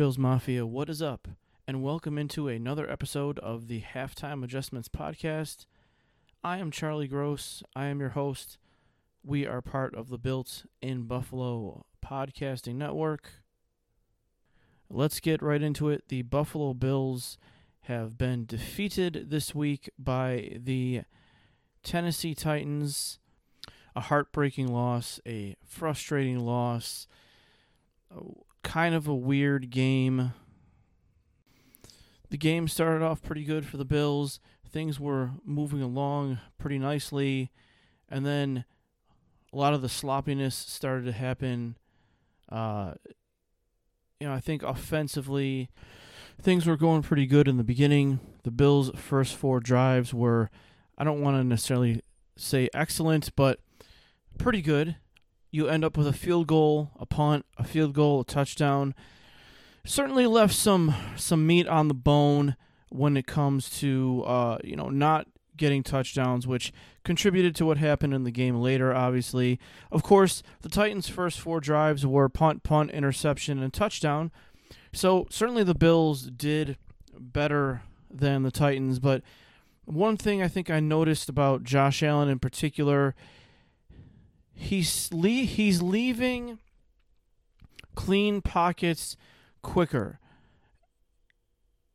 Bills Mafia, what is up? And welcome into another episode of the Halftime Adjustments Podcast. I am Charlie Gross. I am your host. We are part of the Built in Buffalo podcasting network. Let's get right into it. The Buffalo Bills have been defeated this week by the Tennessee Titans. A heartbreaking loss, a frustrating loss, kind of a weird game. The game started off pretty good for the Bills. Things were moving along pretty nicely, and then a lot of the sloppiness started to happen. Uh, you know, I think offensively, things were going pretty good in the beginning. The Bills' first four drives were, I don't want to necessarily say excellent, but pretty good. You end up with a field goal, a punt, a field goal, a touchdown. Certainly left some some meat on the bone when it comes to uh, you know not getting touchdowns, which contributed to what happened in the game later, obviously. Of course, the Titans' first four drives were punt, punt, interception, and touchdown. So certainly the Bills did better than the Titans, but one thing I think I noticed about Josh Allen in particular, he's le- he's leaving clean pockets quicker.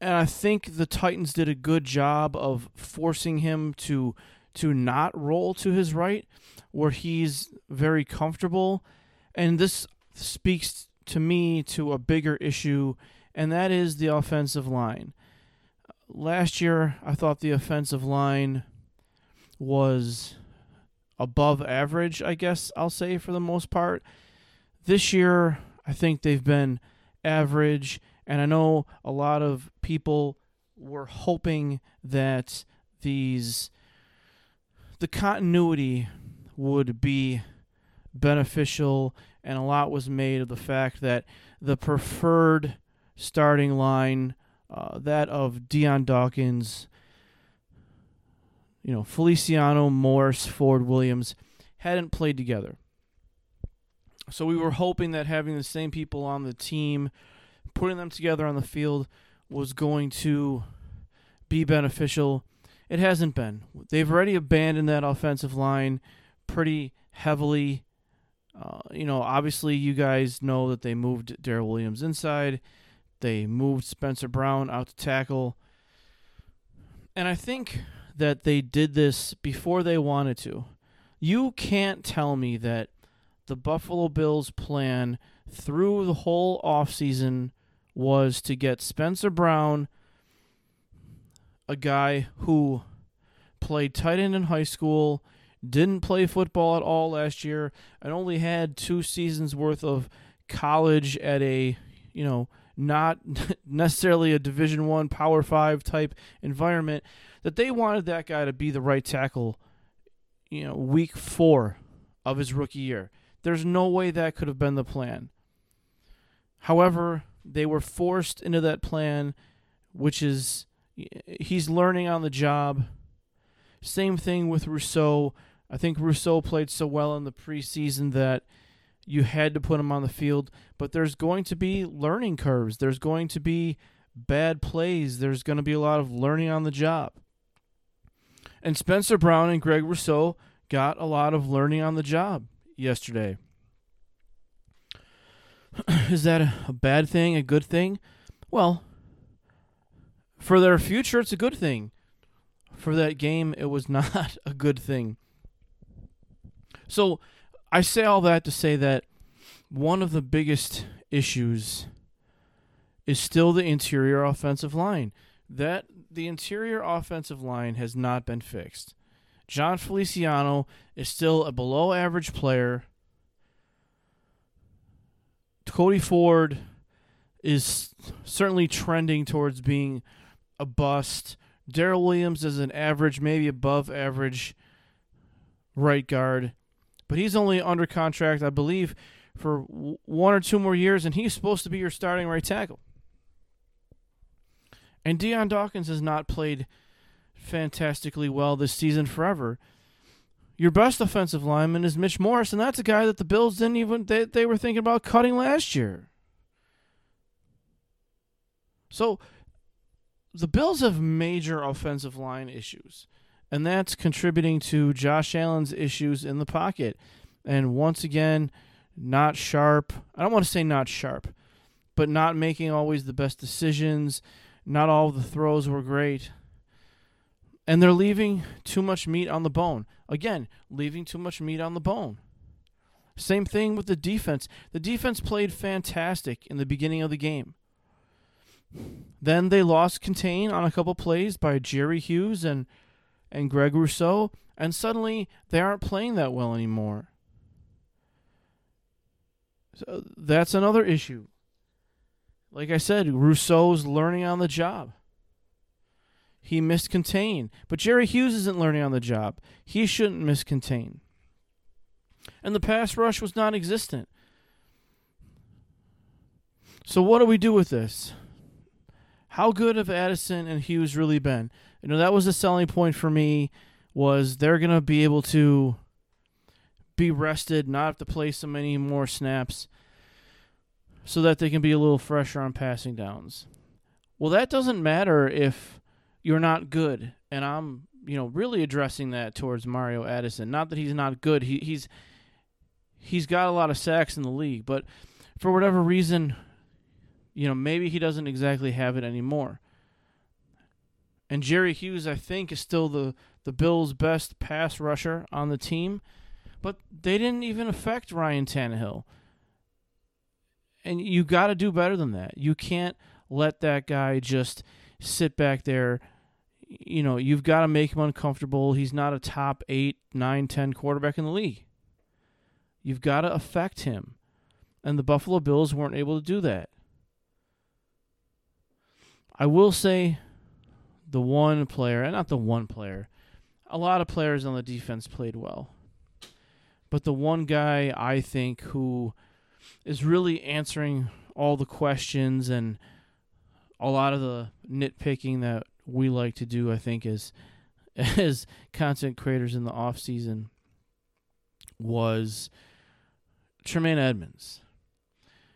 And I think the Titans did a good job of forcing him to to not roll to his right where he's very comfortable. And this speaks to me to a bigger issue and that is the offensive line. Last year, I thought the offensive line was above average, I guess I'll say for the most part. This year, I think they've been average and I know a lot of people were hoping that these the continuity would be beneficial and a lot was made of the fact that the preferred starting line uh, that of Dion Dawkins you know Feliciano Morse Ford Williams hadn't played together so we were hoping that having the same people on the team putting them together on the field was going to be beneficial. It hasn't been. They've already abandoned that offensive line pretty heavily. Uh, you know, obviously, you guys know that they moved Daryl Williams inside. They moved Spencer Brown out to tackle. And I think that they did this before they wanted to. You can't tell me that the Buffalo Bills plan through the whole offseason was to get Spencer Brown, a guy who played tight end in high school, didn't play football at all last year, and only had two seasons worth of college at a, you know, not necessarily a Division One Power Five type environment. That they wanted that guy to be the right tackle, you know, week four of his rookie year. There's no way that could have been the plan. However, they were forced into that plan, which is he's learning on the job. Same thing with Rousseau. I think Rousseau played so well in the preseason that you had to put him on the field, but there's going to be learning curves. There's going to be bad plays. There's going to be a lot of learning on the job. And Spencer Brown and Greg Rousseau got a lot of learning on the job yesterday. is that a bad thing, a good thing? Well, for their future, it's a good thing. For that game, it was not a good thing. So, I say all that to say that one of the biggest issues is still the interior offensive line. That the interior offensive line has not been fixed. Jon Feliciano is still a below average player Cody Ford is certainly trending towards being a bust. Daryl Williams is an average, maybe above average right guard, but he's only under contract, I believe, for one or two more years, and he's supposed to be your starting right tackle. And Dion Dawkins has not played fantastically well this season forever. Your best offensive lineman is Mitch Morse, and that's a guy that the Bills didn't even they, they were thinking about cutting last year. So the Bills have major offensive line issues, and that's contributing to Josh Allen's issues in the pocket. And once again, not sharp. I don't want to say not sharp, but not making always the best decisions. Not all the throws were great. And they're leaving too much meat on the bone. Again, leaving too much meat on the bone. Same thing with the defense. The defense played fantastic in the beginning of the game. Then they lost contain on a couple plays by Jerry Hughes and and Greg Rousseau, and suddenly they aren't playing that well anymore. So that's another issue. Like I said, Rousseau's learning on the job. He missed contain, but Jerry Hughes isn't learning on the job. He shouldn't miss contain. And the pass rush was non existent. So what do we do with this? how good have Addison and Hughes really been? You know, that was a selling point for me was they're to be able to be rested, not have to play so many more snaps so that they can be a little fresher on passing downs. Well, that doesn't matter if you're not good. And I'm, you know, really addressing that towards Mario Addison. Not that he's not good. He, he's he's got a lot of sacks in the league, but for whatever reason, you know, maybe he doesn't exactly have it anymore. And Jerry Hughes, I think, is still the, the Bills' best pass rusher on the team, but they didn't even affect Ryan Tannehill. And you got to do better than that. You can't let that guy just sit back there. You know, you've got to make him uncomfortable. He's not a top eight, nine, ten quarterback in the league. You've got to affect him. And the Buffalo Bills weren't able to do that. I will say the one player, and not the one player, a lot of players on the defense played well. But the one guy I think who is really answering all the questions and a lot of the nitpicking that we like to do, I think, is as content creators in the off season was Tremaine Edmunds.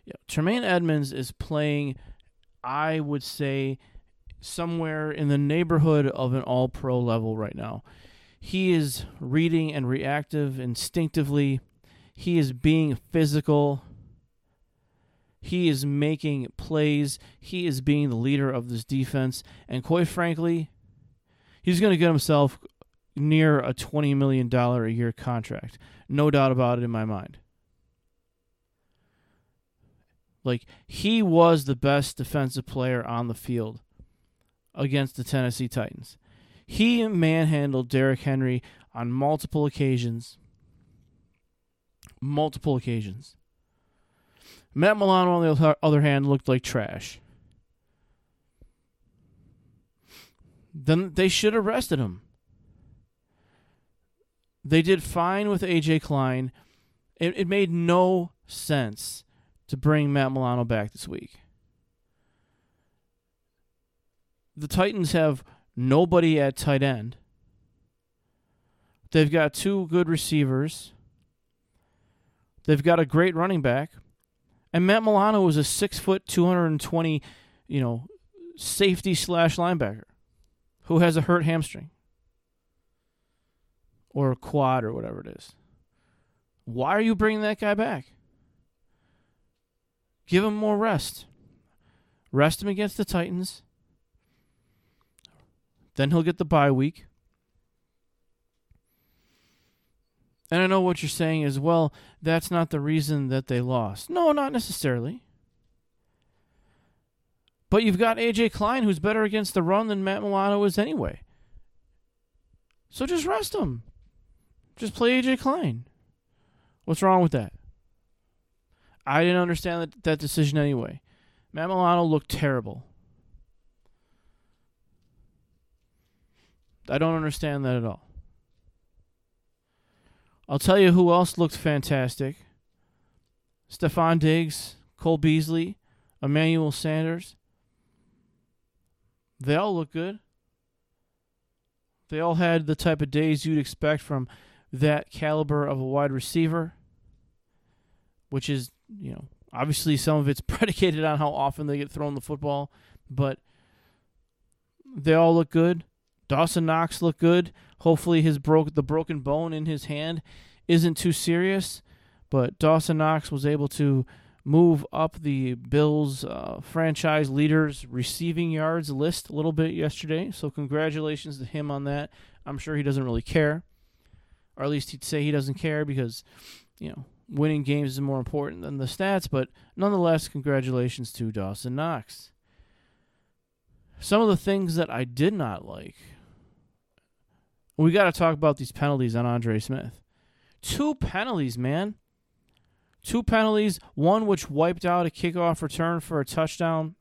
Yeah, Tremaine Edmunds is playing I would say somewhere in the neighborhood of an all pro level right now. He is reading and reactive instinctively. He is being physical. He is making plays. He is being the leader of this defense. And quite frankly, he's going to get himself near a $20 million a year contract. No doubt about it in my mind. Like he was the best defensive player on the field against the Tennessee Titans. He manhandled Derrick Henry on multiple occasions. Multiple occasions. Matt Milano, on the other hand, looked like trash. Then they should have arrested him. They did fine with AJ Klein. It, it made no sense to bring Matt Milano back this week. The Titans have nobody at tight end. They've got two good receivers. They've got a great running back. And Matt Milano is a six foot, 220, you know, safety slash linebacker who has a hurt hamstring or a quad or whatever it is. Why are you bringing that guy back? Give him more rest. Rest him against the Titans. Then he'll get the bye week. And I know what you're saying is, well, that's not the reason that they lost. No, not necessarily. But you've got AJ Klein, who's better against the run than Matt Milano is anyway. So just rest him. Just play AJ Klein. What's wrong with that? I didn't understand that, that decision anyway. Matt Milano looked terrible. I don't understand that at all. I'll tell you who else looked fantastic. Stefon Diggs, Cole Beasley, Emmanuel Sanders. They all look good. They all had the type of days you'd expect from that caliber of a wide receiver, which is you know, obviously some of it's predicated on how often they get thrown the football, but they all look good. Dawson Knox looked good. Hopefully, his broke the broken bone in his hand isn't too serious. But Dawson Knox was able to move up the Bills uh, franchise leaders receiving yards list a little bit yesterday. So congratulations to him on that. I'm sure he doesn't really care, or at least he'd say he doesn't care because you know winning games is more important than the stats. But nonetheless, congratulations to Dawson Knox. Some of the things that I did not like. We got to talk about these penalties on Andre Smith. Two penalties, man. Two penalties, one which wiped out a kickoff return for a touchdown.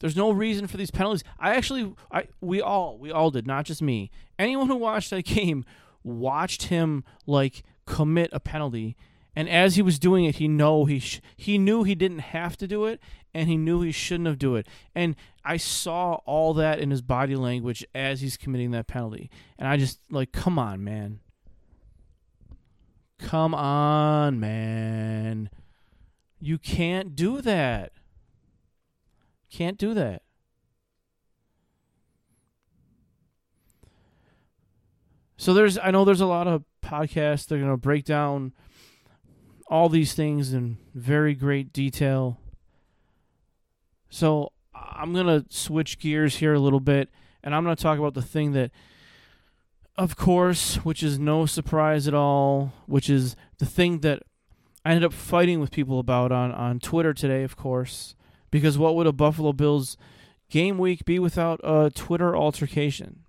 There's no reason for these penalties. I actually I we all we all did, not just me. Anyone who watched that game watched him like commit a penalty and as he was doing it, he know he sh- he knew he didn't have to do it, and he knew he shouldn't have do it. And I saw all that in his body language as he's committing that penalty, and I just like, come on, man, Come on, man. You can't do that. Can't do that. So there's I know there's a lot of podcasts that are going to break down all these things in very great detail. So I'm going to switch gears here a little bit and I'm going to talk about the thing that of course, which is no surprise at all, which is the thing that I ended up fighting with people about on, on Twitter today, of course, because what would a Buffalo Bills game week be without a Twitter altercation?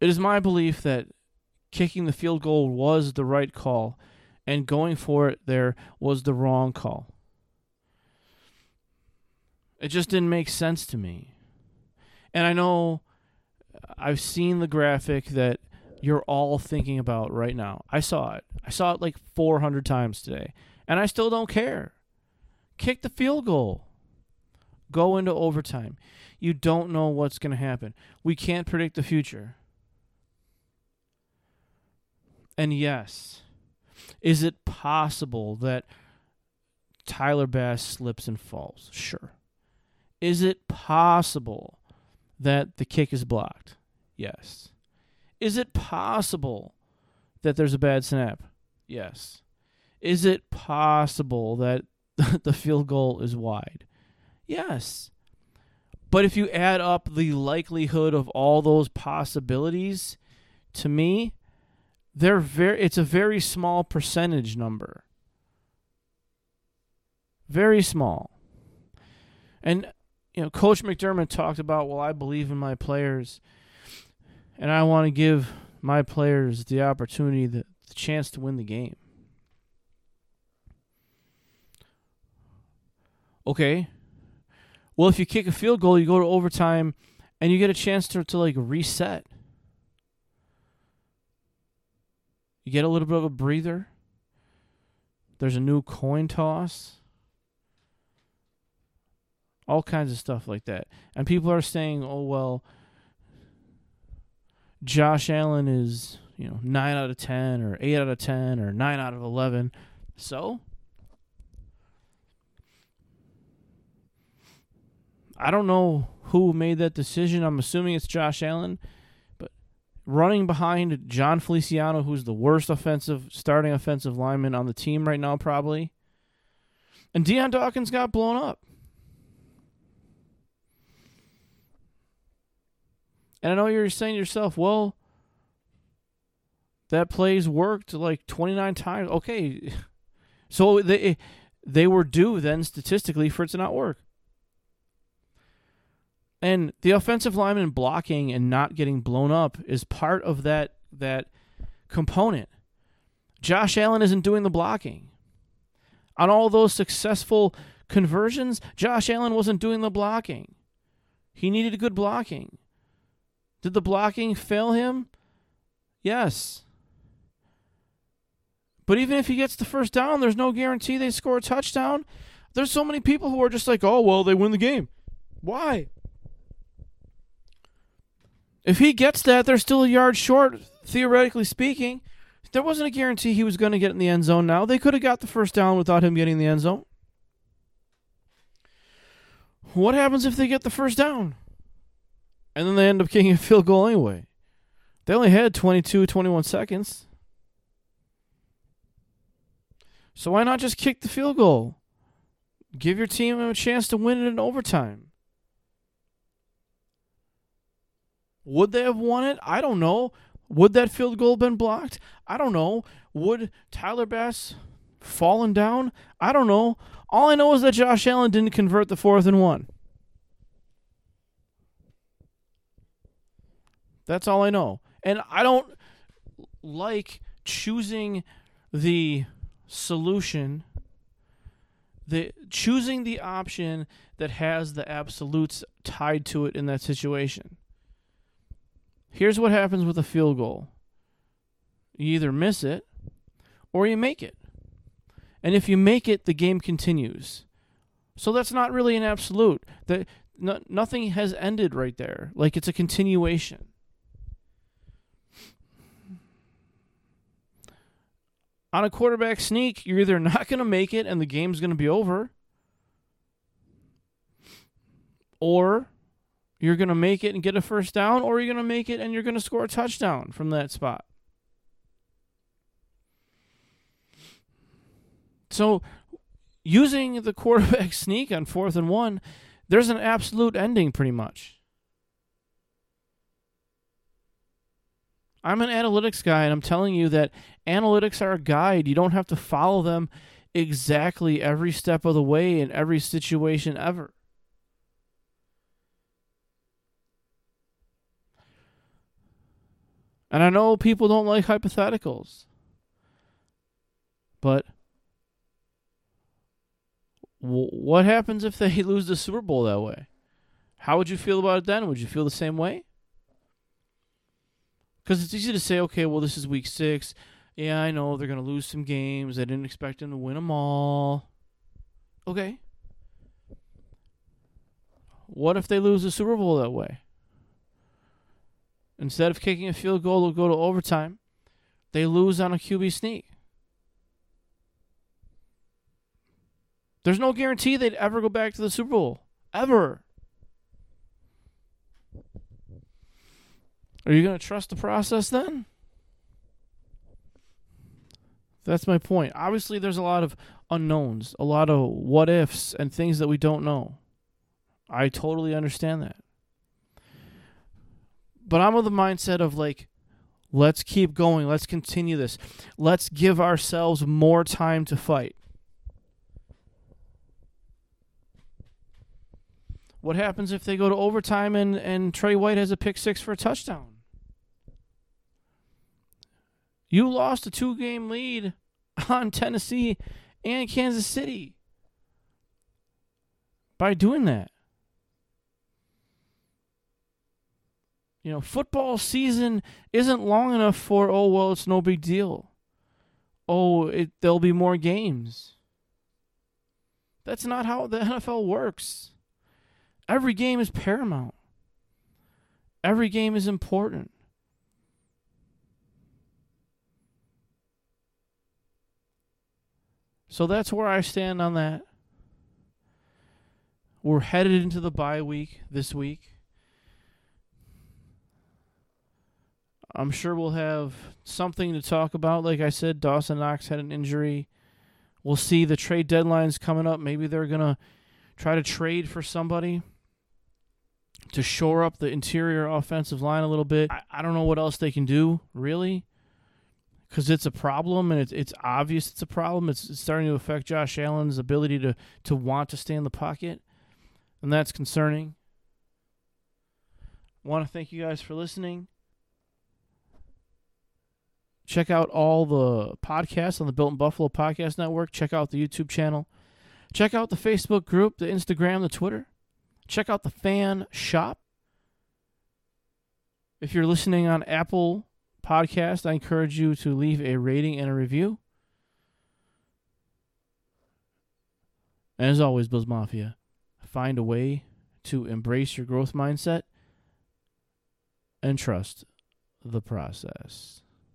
It is my belief that kicking the field goal was the right call, and going for it there was the wrong call. It just didn't make sense to me. And I know I've seen the graphic that you're all thinking about right now. I saw it. I saw it like 400 times today. And I still don't care. Kick the field goal. Go into overtime. You don't know what's going to happen. We can't predict the future. And yes, is it possible that Tyler Bass slips and falls? Sure. Is it possible that the kick is blocked? Yes. Is it possible that there's a bad snap? Yes. Is it possible that the field goal is wide? Yes. But if you add up the likelihood of all those possibilities, to me, they're very it's a very small percentage number. Very small. And you know, Coach McDermott talked about, well, I believe in my players, and I want to give my players the opportunity, the, the chance to win the game. Okay. Well, if you kick a field goal, you go to overtime, and you get a chance to, to like reset. You get a little bit of a breather. There's a new coin toss all kinds of stuff like that. And people are saying, "Oh well, Josh Allen is you know nine out of ten, or eight out of ten, or nine out of eleven. So I don't know who made that decision. I'm assuming it's Josh Allen, running behind Jon Feliciano, who's the worst offensive starting offensive lineman on the team right now, probably. And Dion Dawkins got blown up. And I know you're saying to yourself, well, that play's worked like 29 times. Okay. So they they were due then statistically for it to not work. And the offensive lineman blocking and not getting blown up is part of that that component. Josh Allen isn't doing the blocking. On all those successful conversions, Josh Allen wasn't doing the blocking. He needed good blocking. Did the blocking fail him? Yes. But even if he gets the first down, there's no guarantee they score a touchdown. There's so many people who are just like, oh, well, they win the game. Why? If he gets that, they're still a yard short, theoretically speaking. there wasn't a guarantee he was going to get in the end zone now. They could have got the first down without him getting the end zone. What happens if they get the first down? And then they end up kicking a field goal anyway. They only had 22, 21 seconds. So why not just kick the field goal? Give your team a chance to win it in overtime. Would they have won it? I don't know. Would that field goal have been blocked? I don't know. Would Tyler Bass fallen down? I don't know. All I know is that Josh Allen didn't convert the fourth and one. That's all I know. And I don't like choosing the solution the choosing the option that has the absolutes tied to it in that situation. Here's what happens with a field goal. You either miss it or you make it. And if you make it, the game continues. So that's not really an absolute. That no, nothing has ended right there. Like it's a continuation. on a quarterback sneak, you're either not going to make it and the game's going to be over, or you're going to make it and get a first down, or you're going to make it and you're going to score a touchdown from that spot. So, using the quarterback sneak on fourth and one, there's an absolute ending pretty much. I'm an analytics guy, and I'm telling you that analytics are a guide. You don't have to follow them exactly every step of the way in every situation ever. And I know people don't like hypotheticals. But w- what happens if they lose the Super Bowl that way? How would you feel about it then? Would you feel the same way? Because it's easy to say, okay, well, this is week six. Yeah, I know they're going to lose some games. I didn't expect them to win them all. Okay. What if they lose the Super Bowl that way? Instead of kicking a field goal, they'll go to overtime. They lose on a QB sneak. There's no guarantee they'd ever go back to the Super Bowl. Ever. Are you going to trust the process then? That's my point. Obviously, there's a lot of unknowns, a lot of what ifs, and things that we don't know. I totally understand that. But I'm of the mindset of like, let's keep going. Let's continue this. Let's give ourselves more time to fight. What happens if they go to overtime and, and Tre White has a pick six for a touchdown? You lost a two game lead on Tennessee and Kansas City by doing that. You know, football season isn't long enough for, oh, well, it's no big deal. Oh, it, there'll be more games. That's not how the NFL works. Every game is paramount, every game is important. So that's where I stand on that. We're headed into the bye week this week. I'm sure we'll have something to talk about. Like I said, Dawson Knox had an injury. We'll see the trade deadlines coming up. Maybe they're going to try to trade for somebody to shore up the interior offensive line a little bit. I, I don't know what else they can do, really because it's a problem and it's it's obvious it's a problem. It's, it's, starting to affect Josh Allen's ability to to want to stay in the pocket, and that's concerning. I want to thank you guys for listening. Check out all the podcasts on the Built in Buffalo Podcast Network. Check out the YouTube channel. Check out the Facebook group, the Instagram, the Twitter. Check out the fan shop. If you're listening on Apple podcast, I encourage you to leave a rating and a review. As always, Bills Mafia, find a way to embrace your growth mindset and trust the process.